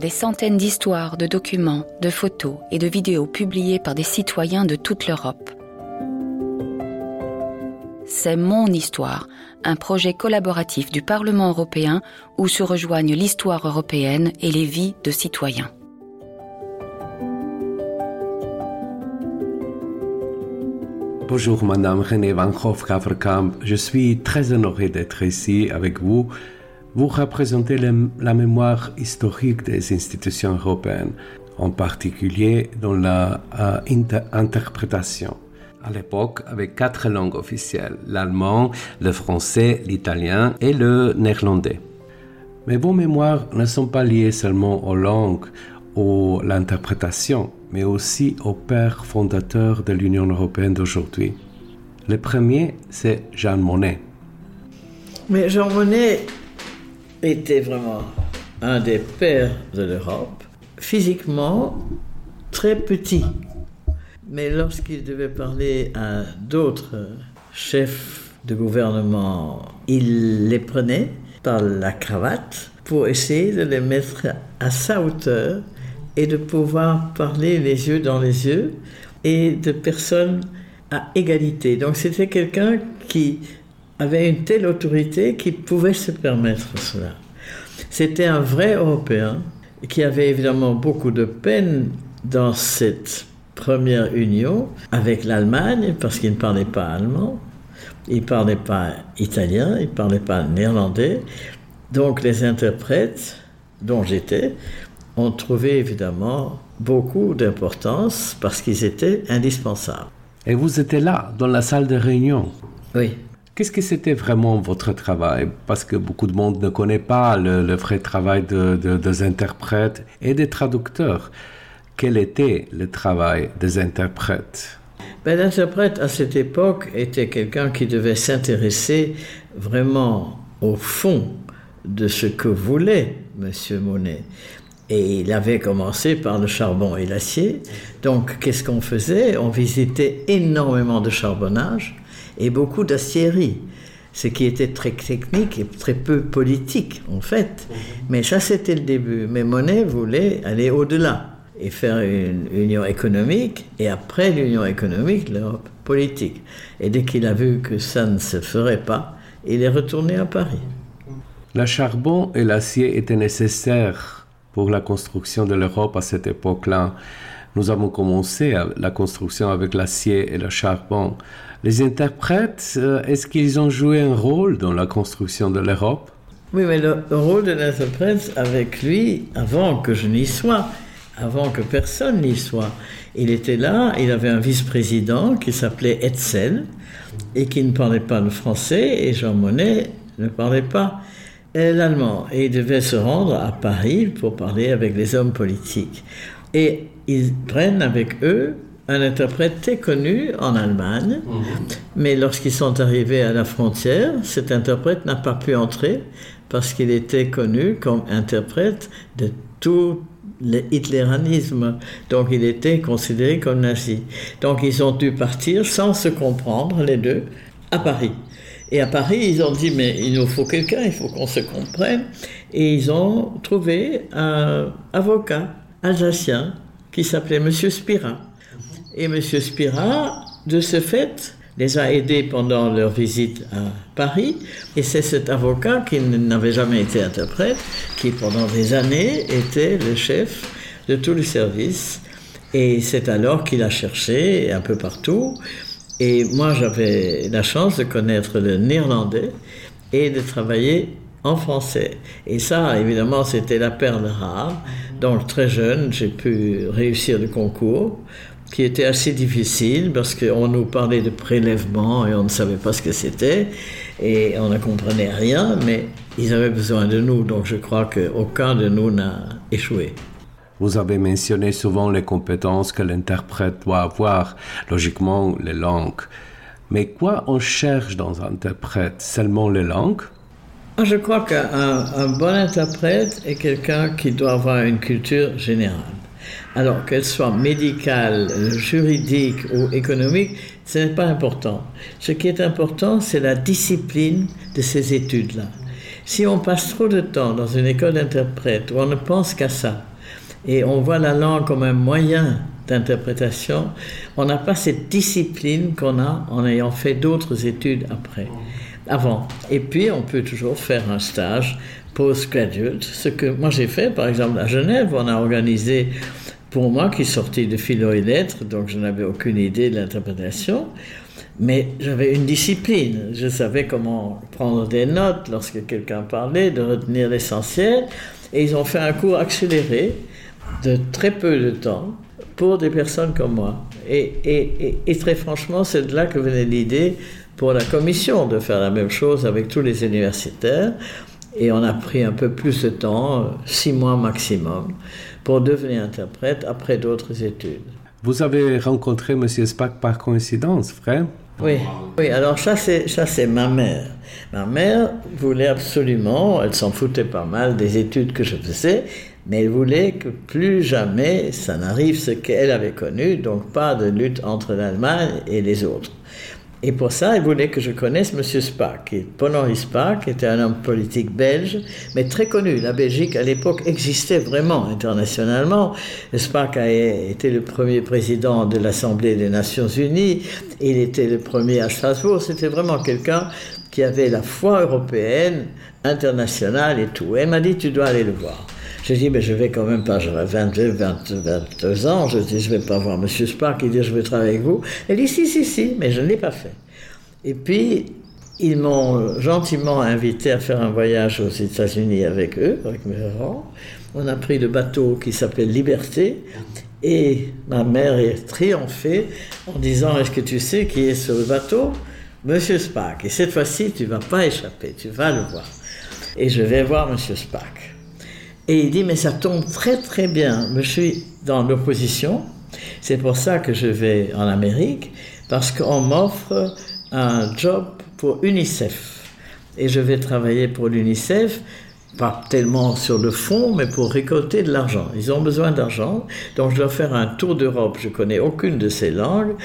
des centaines d'histoires, de documents, de photos et de vidéos publiées par des citoyens de toute l'Europe. C'est Mon Histoire, un projet collaboratif du Parlement européen où se rejoignent l'histoire européenne et les vies de citoyens. Bonjour Madame René Van Hoff-Kaverkamp, je suis très honoré d'être ici avec vous. Vous représentez la mémoire historique des institutions européennes, en particulier dans la euh, à l'époque avec quatre langues officielles, l'allemand, le français, l'italien et le néerlandais. Mais vos mémoires ne sont pas liées seulement aux langues ou l'interprétation, mais aussi aux pères fondateurs de l'Union européenne d'aujourd'hui. Le premier, c'est Jean Monnet. Mais Jean Monnet était vraiment un des pères de l'Europe, physiquement très petit. Mais lorsqu'il devait parler à d'autres chefs de gouvernement, il les prenait par la cravate pour essayer de les mettre à sa hauteur et de pouvoir parler les yeux dans les yeux et de personnes à égalité. Donc c'était quelqu'un qui avait une telle autorité qu'il pouvait se permettre cela. C'était un vrai Européen qui avait évidemment beaucoup de peine dans cette première union avec l'Allemagne parce qu'il ne parlait pas allemand, il ne parlait pas italien, il ne parlait pas néerlandais. Donc les interprètes, dont j'étais, ont trouvé évidemment beaucoup d'importance parce qu'ils étaient indispensables. Et vous étiez là, dans la salle de réunion? Oui. Qu'est-ce que c'était vraiment votre travail? Parce que beaucoup de monde ne connaît pas le, vrai travail de, des interprètes et des traducteurs quel était le travail des interprètes? Ben, L'interprète à cette époque était quelqu'un qui devait s'intéresser vraiment au fond de ce que voulait M. Monet. Et il avait commencé par le charbon et l'acier. Donc, qu'est-ce qu'on faisait? On visitait énormément de charbonnage et beaucoup d'aciérie, ce qui était très technique et très peu politique, en fait. Mais ça, c'était le début. Mais Monet voulait aller au-delà et faire une union économique, et après l'union économique, l'Europe politique. Et dès qu'il a vu que ça ne se ferait pas, il est retourné à Paris. Le charbon et l'acier étaient nécessaires pour la construction de l'Europe à cette époque-là. Nous avons commencé la construction avec l'acier et le charbon. Les interprètes, euh, est-ce qu'ils ont joué un rôle dans la construction de l'Europe? Oui, mais le rôle de l'interprète avec lui, avant que je n'y sois, avant que personne n'y soit. Il était là, il avait un vice-président qui s'appelait Etzel et qui ne parlait pas le français et Jean Monnet ne parlait pas l'allemand. Et il devait se rendre à Paris pour parler avec les hommes politiques. Et ils prennent avec eux un interprète très connu en Allemagne, mhm. mais lorsqu'ils sont arrivés à la frontière, cet interprète n'a pas pu entrer parce qu'il était connu comme interprète de tout le hitléranisme. Donc il était considéré comme nazi. Donc ils ont dû partir sans se comprendre, les deux, à Paris. Et à Paris, ils ont dit, mais il nous faut quelqu'un, il faut qu'on se comprenne. Et ils ont trouvé un avocat alsacien qui s'appelait M. Spira. Et M. Spira, de ce fait, les a aidés pendant leur visite à Paris. Et c'est cet avocat qui n'avait jamais été interprète, qui pendant des années était le chef de tous les services. Et c'est alors qu'il a cherché un peu partout. Et moi, j'avais la chance de connaître le néerlandais et de travailler en français. Et ça, évidemment, c'était la perle rare. Donc, très jeune, j'ai pu réussir le concours qui était assez difficile parce qu'on nous parlait de prélèvement et on ne savait pas ce que c'était et on ne comprenait rien, mais ils avaient besoin de nous, donc je crois qu'aucun de nous n'a échoué. Vous avez mentionné souvent les compétences que l'interprète doit avoir, logiquement les langues. Mais quoi on cherche dans un interprète? Seulement les langues? Je crois qu'un bon interprète est quelqu'un qui doit avoir une culture générale. Alors qu'elle soit médicale, juridique ou économique, ce n'est pas important. Ce qui est important, c'est la discipline de ces études-là. Si on passe trop de temps dans une école d'interprète où on ne pense qu'à ça, et on voit la langue comme un moyen d'interprétation, on n'a pas cette discipline qu'on a en ayant fait d'autres études après, avant. Et puis, on peut toujours faire un stage postgraduate, ce que moi j'ai fait, par exemple, à Genève, on a organisé pour moi, qui sortais de philo et lettres, donc je n'avais aucune idée de l'interprétation, mais j'avais une discipline. Je savais comment prendre des notes lorsque quelqu'un parlait, de retenir l'essentiel, et ils ont fait un cours accéléré de très peu de temps pour des personnes comme moi. Et, et, et, très franchement, c'est de là que venait l'idée pour la commission de faire la même chose avec tous les universitaires. Et on a pris un peu plus de temps, six mois maximum, pour devenir interprète après d'autres études. Vous avez rencontré M. Spack par coïncidence, frère Oui, oui. Alors ça c'est ça c'est ma mère. Ma mère voulait absolument, elle s'en foutait pas mal des études que je faisais, mais elle voulait que plus jamais ça n'arrive ce qu'elle avait connu, donc pas de lutte entre l'Allemagne et les autres. Et pour ça, il voulait que je connaisse M. Spaak. Paul-Henri Spaak était un homme politique belge, mais très connu. La Belgique, à l'époque, existait vraiment internationalement. Spaak a été le premier président de l'Assemblée des Nations Unies. Il était le premier à Strasbourg. C'était vraiment quelqu'un qui avait la foi européenne, internationale et tout. Elle m'a dit, tu dois aller le voir. J'ai dit, mais je vais quand même pas, j'aurai 22, 22 ans, je dis, je vais pas voir M. Spark, il dit, je vais travailler avec vous. Elle dit, si, si, si, mais je ne l'ai pas fait. Et puis, ils m'ont gentiment invité à faire un voyage aux États-Unis avec eux, avec mes parents. On a pris le bateau qui s'appelle Liberté, et ma mère est triomphée en disant, est-ce que tu sais qui est sur le bateau? Monsieur Spark. Et cette fois-ci, tu vas pas échapper, tu vas le voir. Et je vais voir Monsieur Spark. Et il dit, mais ça tombe très très bien. Je suis dans l'opposition. C'est pour ça que je vais en Amérique, parce qu'on m'offre un job pour UNICEF. Et je vais travailler pour l'UNICEF, pas tellement sur le fond, mais pour récolter de l'argent. Ils ont besoin d'argent, donc je dois faire un tour d'Europe. Je connais aucune de ces langues,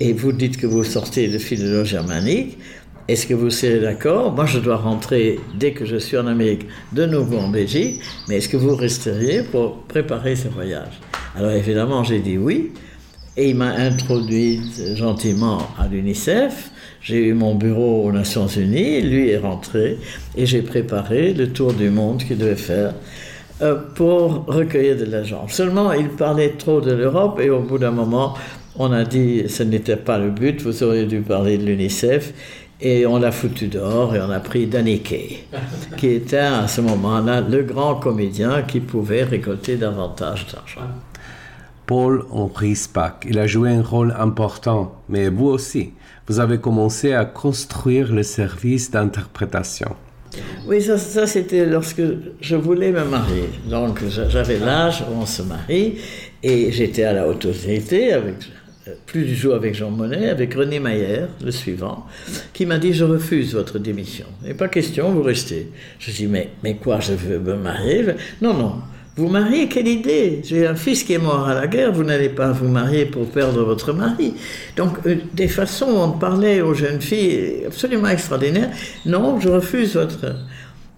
et vous dites que vous sortez de philologie germanique. Est-ce que vous serez d'accord? Moi, je dois rentrer dès que je suis en Amérique de nouveau en Belgique, mais est-ce que vous resteriez pour préparer ce voyage? Alors évidemment, j'ai dit oui, et il m'a introduit gentiment à l'UNICEF. J'ai eu mon bureau aux Nations Unies, lui est rentré, et j'ai préparé le tour du monde qu'il devait faire euh, pour recueillir de l'argent. Seulement, il parlait trop de l'Europe, et au bout d'un moment, on a dit ce n'était pas le but, vous auriez dû parler de l'UNICEF. Et on l'a foutu dehors et on a pris Daniké, qui était à ce moment-là le grand comédien qui pouvait récolter davantage d'argent. Paul Henri Spack, il a joué un rôle important, mais vous aussi, vous avez commencé à construire le service d'interprétation. Oui, ça, ça c'était lorsque je voulais me marier. Donc j'avais l'âge où on se marie et j'étais à la haute autorité avec plus du jour avec Jean Monnet, avec René Maillère, le suivant, qui m'a dit Je refuse votre démission. Et pas question, vous restez. Je dis Mais, mais quoi, je veux me marier? Non, non. Vous mariez, quelle idée? J'ai un fils qui est mort à la guerre, vous n'allez pas vous marier pour perdre votre mari. Donc, euh, des façons, on parlait aux jeunes filles absolument extraordinaires. Non, je refuse votre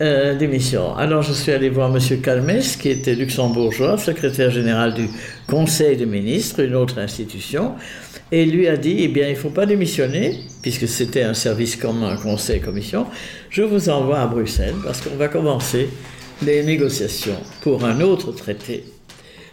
euh, démission. Alors je suis allé voir M. Calmès, qui était luxembourgeois, secrétaire général du Conseil des ministres, une autre institution, et lui a dit, eh bien, il ne faut pas démissionner, puisque c'était un service commun, conseil-commission, je vous envoie à Bruxelles, parce qu'on va commencer les négociations pour un autre traité,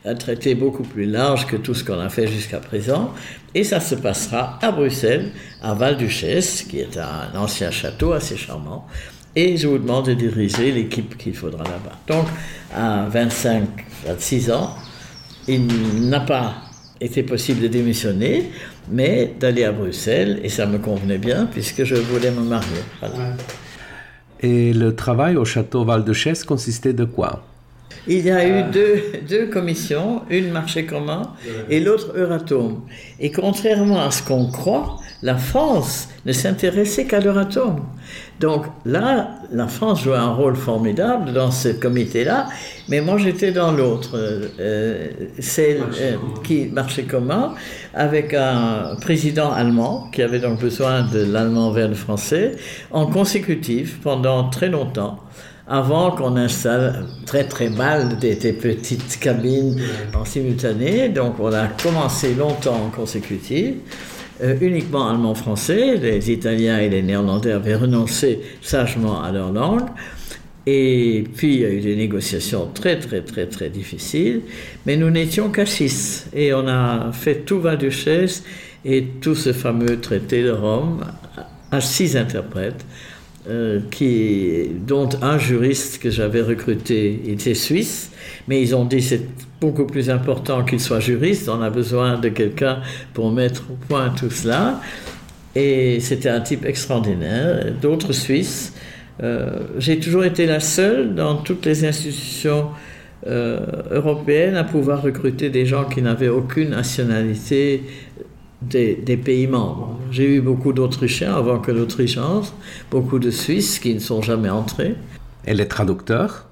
un traité beaucoup plus large que tout ce qu'on a fait jusqu'à présent, et ça se passera à Bruxelles, à Val-Duchesse, qui est un ancien château assez charmant, et je vous demande de diriger l'équipe qu'il faudra là-bas. Donc, à 25, 26 ans, il n'a pas été possible de démissionner, mais d'aller à Bruxelles, et ça me convenait bien, puisque je voulais me marier. Et le travail au château Val-de-Chaise consistait de quoi? Il y a eu deux, deux, commissions, une marché commun et l'autre Euratom. Et contrairement à ce qu'on croit, la France ne s'intéressait qu'à l'Euratom. Donc là, la France jouait un rôle formidable dans ce comité-là, mais moi j'étais dans l'autre, euh, celle euh, qui marchait commun, avec un président allemand qui avait donc besoin de l'allemand vers le français, en consécutif pendant très longtemps avant qu'on installe très très mal des, petites cabines en simultané. Donc on a commencé longtemps en consécutif. Euh, uniquement allemand-français. Les Italiens et les Néerlandais avaient renoncé sagement à leur langue. Et puis il y a eu des négociations très très très très difficiles. Mais nous n'étions qu'à six. Et on a fait tout Val-Duchesse et tout ce fameux traité de Rome à six interprètes. Euh, qui, dont un juriste que j'avais recruté était suisse, mais ils ont dit c'est beaucoup plus important qu'il soit juriste, on a besoin de quelqu'un pour mettre au point tout cela. Et c'était un type extraordinaire. D'autres Suisses. Euh, j'ai toujours été la seule dans toutes les institutions euh, européennes à pouvoir recruter des gens qui n'avaient aucune nationalité des, pays membres. J'ai eu beaucoup d'Autrichiens avant que l'Autriche entre, beaucoup de Suisses qui ne sont jamais entrés. Et les traducteurs?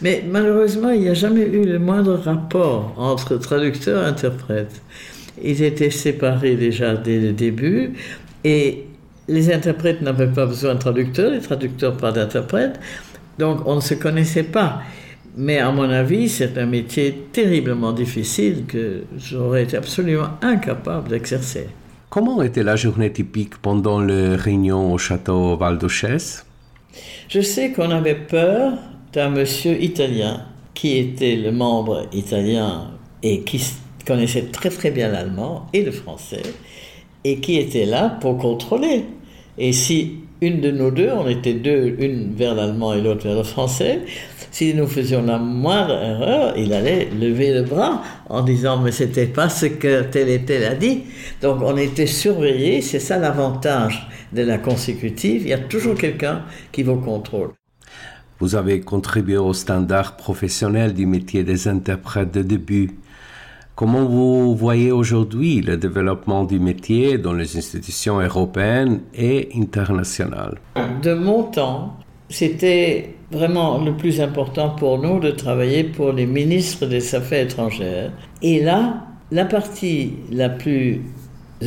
Mais malheureusement, il n'y a jamais eu le moindre rapport entre traducteurs et interprètes. Ils étaient séparés déjà dès le début et les interprètes n'avaient pas besoin de traducteurs, les traducteurs pas d'interprètes. Donc on ne se connaissait pas. Mais à mon avis, c'est un métier terriblement difficile que j'aurais été absolument incapable d'exercer. Comment était la journée typique pendant les réunions au château val Je sais qu'on avait peur d'un monsieur italien qui était le membre italien et qui connaissait très très bien l'allemand et le français et qui était là pour contrôler. Et si une de nos deux, on était deux, une vers l'allemand et l'autre vers le français, si nous faisions la moindre erreur, il allait lever le bras en disant mais c'était pas ce que tel et tel a dit. Donc on était surveillé, c'est ça l'avantage de la consécutive, il y a toujours quelqu'un qui vous contrôle. Vous avez contribué au standard professionnel du métier des interprètes de début. Comment vous voyez aujourd'hui le développement du métier dans les institutions européennes et internationales? De mon temps, c'était vraiment le plus important pour nous de travailler pour les ministres des Affaires étrangères. Et là, la partie la plus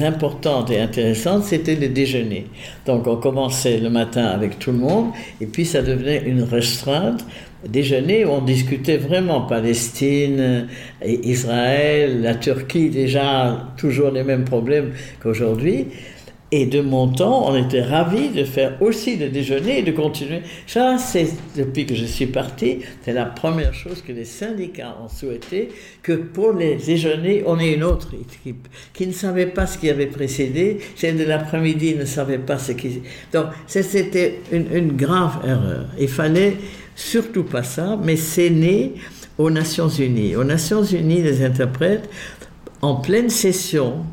importante et intéressante, c'était le déjeuner. Donc on commençait le matin avec tout le monde, et puis ça devenait une restreinte. Déjeuner où on discutait vraiment Palestine, Israël, la Turquie, déjà toujours les mêmes problèmes qu'aujourd'hui. Et de mon temps, on était ravis de faire aussi le déjeuner et de continuer. Ça, c'est depuis que je suis parti, c'est la première chose que les syndicats ont souhaité, que pour les déjeuners, on ait une autre équipe qui ne savait pas ce qui avait précédé, celle de l'après-midi ne savait pas ce qui... Donc, c'était une, une grave erreur. Il fallait surtout pas ça, mais c'est né aux Nations Unies. Aux Nations Unies, les interprètes, en pleine session,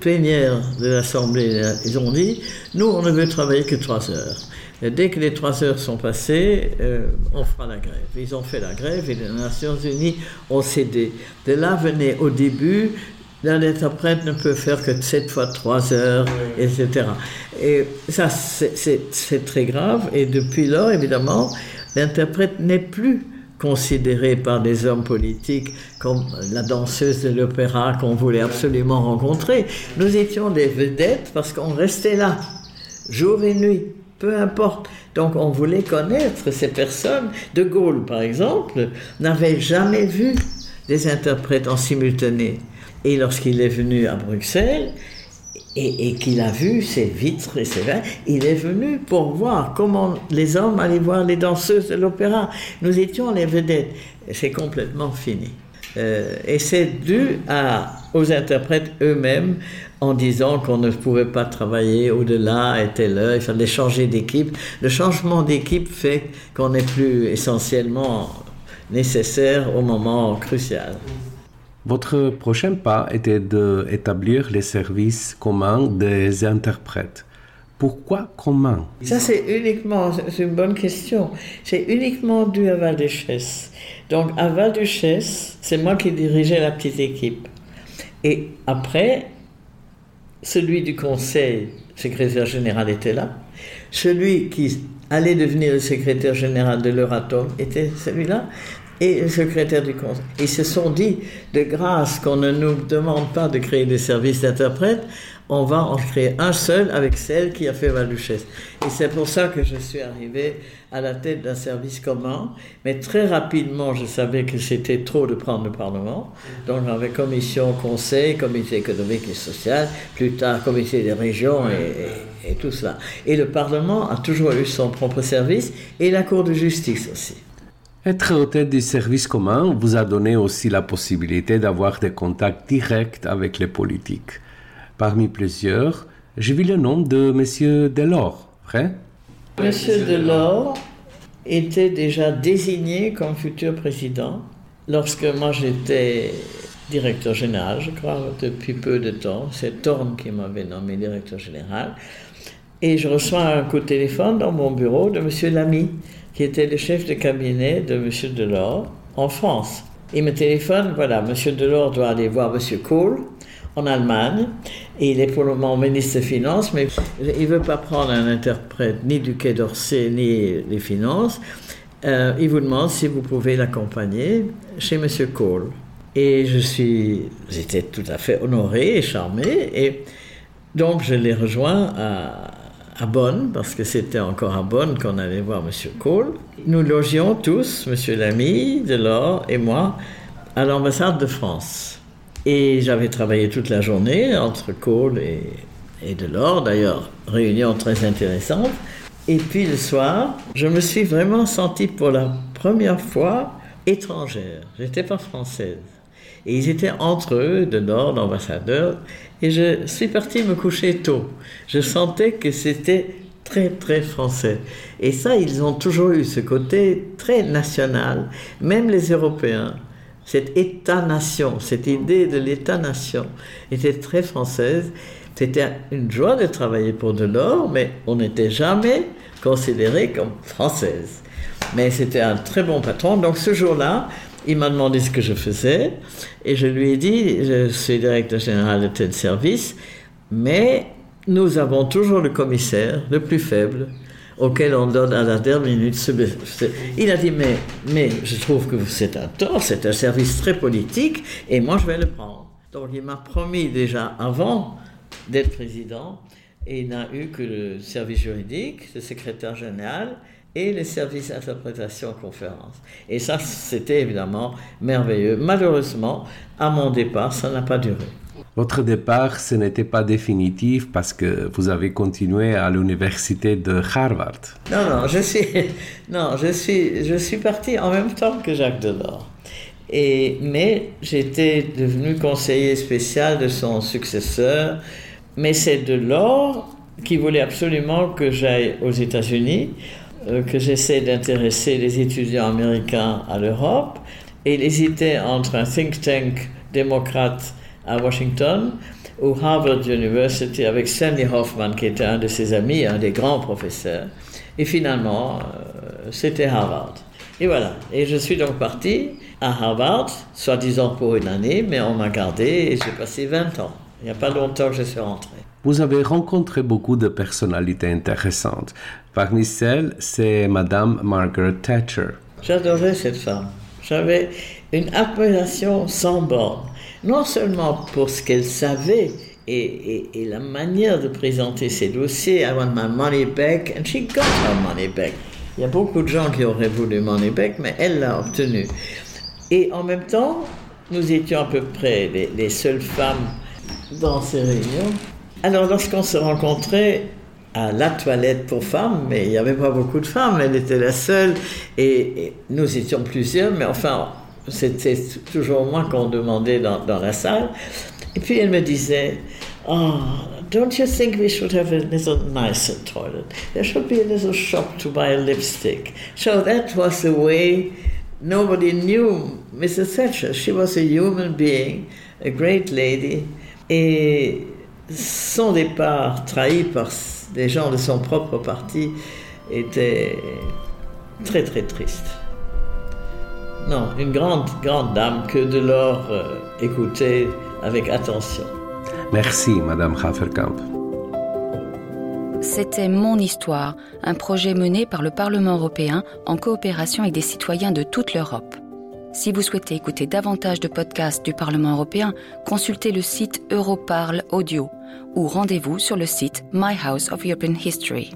plénière de l'Assemblée, ils ont dit, nous, on ne veut travailler que trois heures. Et dès que les trois heures sont passées, euh, on fera la grève. Ils ont fait la grève et les Nations Unies ont cédé. De là venait au début, l'interprète ne peut faire que sept fois trois heures, etc. Et ça, c'est très grave. Et depuis lors, évidemment, l'interprète n'est plus considérée par des hommes politiques comme la danseuse de l'opéra qu'on voulait absolument rencontrer. Nous étions des vedettes parce qu'on restait là, jour et nuit, peu importe. Donc on voulait connaître ces personnes. De Gaulle, par exemple, n'avait jamais vu des interprètes en simultané. Et lorsqu'il est venu à Bruxelles, et, qu'il a vu ces vitres et ces verres, il est venu pour voir comment les hommes allaient voir les danseuses de l'opéra. Nous étions les vedettes. C'est complètement fini. Euh, et c'est dû à, aux interprètes eux-mêmes en disant qu'on ne pouvait pas travailler au-delà telle heure, il fallait changer d'équipe. Le changement d'équipe fait qu'on n'est plus essentiellement nécessaire au moment crucial. Votre prochain pas était d'établir les services communs des interprètes. Pourquoi commun Ça, c'est uniquement, c'est une bonne question. C'est uniquement dû à Val-Duchesse. Donc, à Val-Duchesse, c'est moi qui dirigeais la petite équipe. Et après, celui du conseil, secrétaire général, était là. Celui qui allait devenir le secrétaire général de l'Euratom était celui-là. Et le secrétaire du conseil. Ils se sont dit, de grâce qu'on ne nous demande pas de créer des services d'interprètes, on va en créer un seul avec celle qui a fait Val-Duchesse. Et c'est pour ça que je suis arrivé à la tête d'un service commun. Mais très rapidement, je savais que c'était trop de prendre le Parlement. Donc j'avais commission, conseil, comité économique et social, plus tard comité des régions et, et tout cela. Et le Parlement a toujours eu son propre service et la Cour de justice aussi. Être au tête du service commun vous a donné aussi la possibilité d'avoir des contacts directs avec les politiques. Parmi plusieurs, j'ai vu le nom de M. Delors, vrai? Monsieur Delors était déjà désigné comme futur président lorsque moi j'étais directeur général, je crois, depuis peu de temps. C'est Thorne qui m'avait nommé directeur général. Et je reçois un coup de téléphone dans mon bureau de M. Lamy, qui était le chef de cabinet de M. Delors en France. Il me téléphone, voilà, M. Delors doit aller voir M. Kohl en Allemagne. Il est pour le moment ministre des Finances, mais il ne veut pas prendre un interprète ni du Quai d'Orsay ni des Finances. Euh, il vous demande si vous pouvez l'accompagner chez M. Kohl. Et je suis, j'étais tout à fait honoré et charmé. Et donc je l'ai rejoint à, à Bonn, parce que c'était encore à Bonn qu'on allait voir M. Kohl. Nous logions tous, M. Lamy, Delors et moi, à l'ambassade de France. Et j'avais travaillé toute la journée entre Kohl et, et Delors, d'ailleurs, réunion très intéressante. Et puis le soir, je me suis vraiment sentie pour la première fois étrangère. Je n'étais pas française. Et ils étaient entre eux, Delors, l'ambassadeur, et je suis partie me coucher tôt. Je sentais que c'était très très français. Et ça, ils ont toujours eu ce côté très national, même les Européens cet État-nation, cette idée de l'État-nation était très française. C'était une joie de travailler pour Delors, mais on n'était jamais considéré comme française. Mais c'était un très bon patron. Donc ce jour-là, il m'a demandé ce que je faisais et je lui ai dit, je suis directeur général de tel service, mais nous avons toujours le commissaire, le plus faible, auquel on donne à la dernière minute. Il a dit, mais, mais je trouve que c'est un tort, c'est un service très politique, et moi je vais le prendre. Donc il m'a promis déjà avant d'être président, et il n'a eu que le service juridique, le secrétaire général, et le service interprétation conférence. Et ça, c'était évidemment merveilleux. Malheureusement, à mon départ, ça n'a pas duré. Votre départ, ce n'était pas définitif parce que vous avez continué à l'université de Harvard. Non, non, je suis, non, je suis, je suis parti en même temps que Jacques Delors. Et, mais j'étais devenu conseiller spécial de son successeur. Mais c'est Delors qui voulait absolument que j'aille aux États-Unis, que j'essaie d'intéresser les étudiants américains à l'Europe. Et il hésitait entre un think tank démocrate à Washington, ou Harvard University avec Stanley Hoffman, qui était un de ses amis, un des grands professeurs. Et finalement, euh, c'était Harvard. Et voilà. Et je suis donc parti à Harvard, soi-disant pour une année, mais on m'a gardé et j'ai passé 20 ans. Il n'y a pas longtemps que je suis rentré. Vous avez rencontré beaucoup de personnalités intéressantes. Parmi celles, c'est Madame Margaret Thatcher. J'adorais cette femme. J'avais une admiration sans borne non seulement pour ce qu'elle savait et, la manière de présenter ses dossiers, I want my money back, and she got her money back. Il y a beaucoup de gens qui auraient voulu money back, mais elle l'a obtenu. Et en même temps, nous étions à peu près les seules femmes dans ces réunions. Alors lorsqu'on se rencontrait à la toilette pour femmes, mais il n'y avait pas beaucoup de femmes, elle était la seule, et nous étions plusieurs, mais enfin, c'était toujours moi qu'on demandait dans, la salle. Et puis elle me disait, oh, don't you think we should have a little nicer toilet? There should be a little shop to buy a lipstick. So that was the way nobody knew Mrs. Thatcher. She was a human being, a great lady. Et son départ, trahi par des gens de son propre parti, était très très triste. Non, une grande, grande dame que Delors euh, écoutait avec attention. Merci, Madame Haferkamp. C'était Mon Histoire, un projet mené par le Parlement européen en coopération avec des citoyens de toute l'Europe. Si vous souhaitez écouter davantage de podcasts du Parlement européen, consultez le site Europarle Audio ou rendez-vous sur le site My House of European History.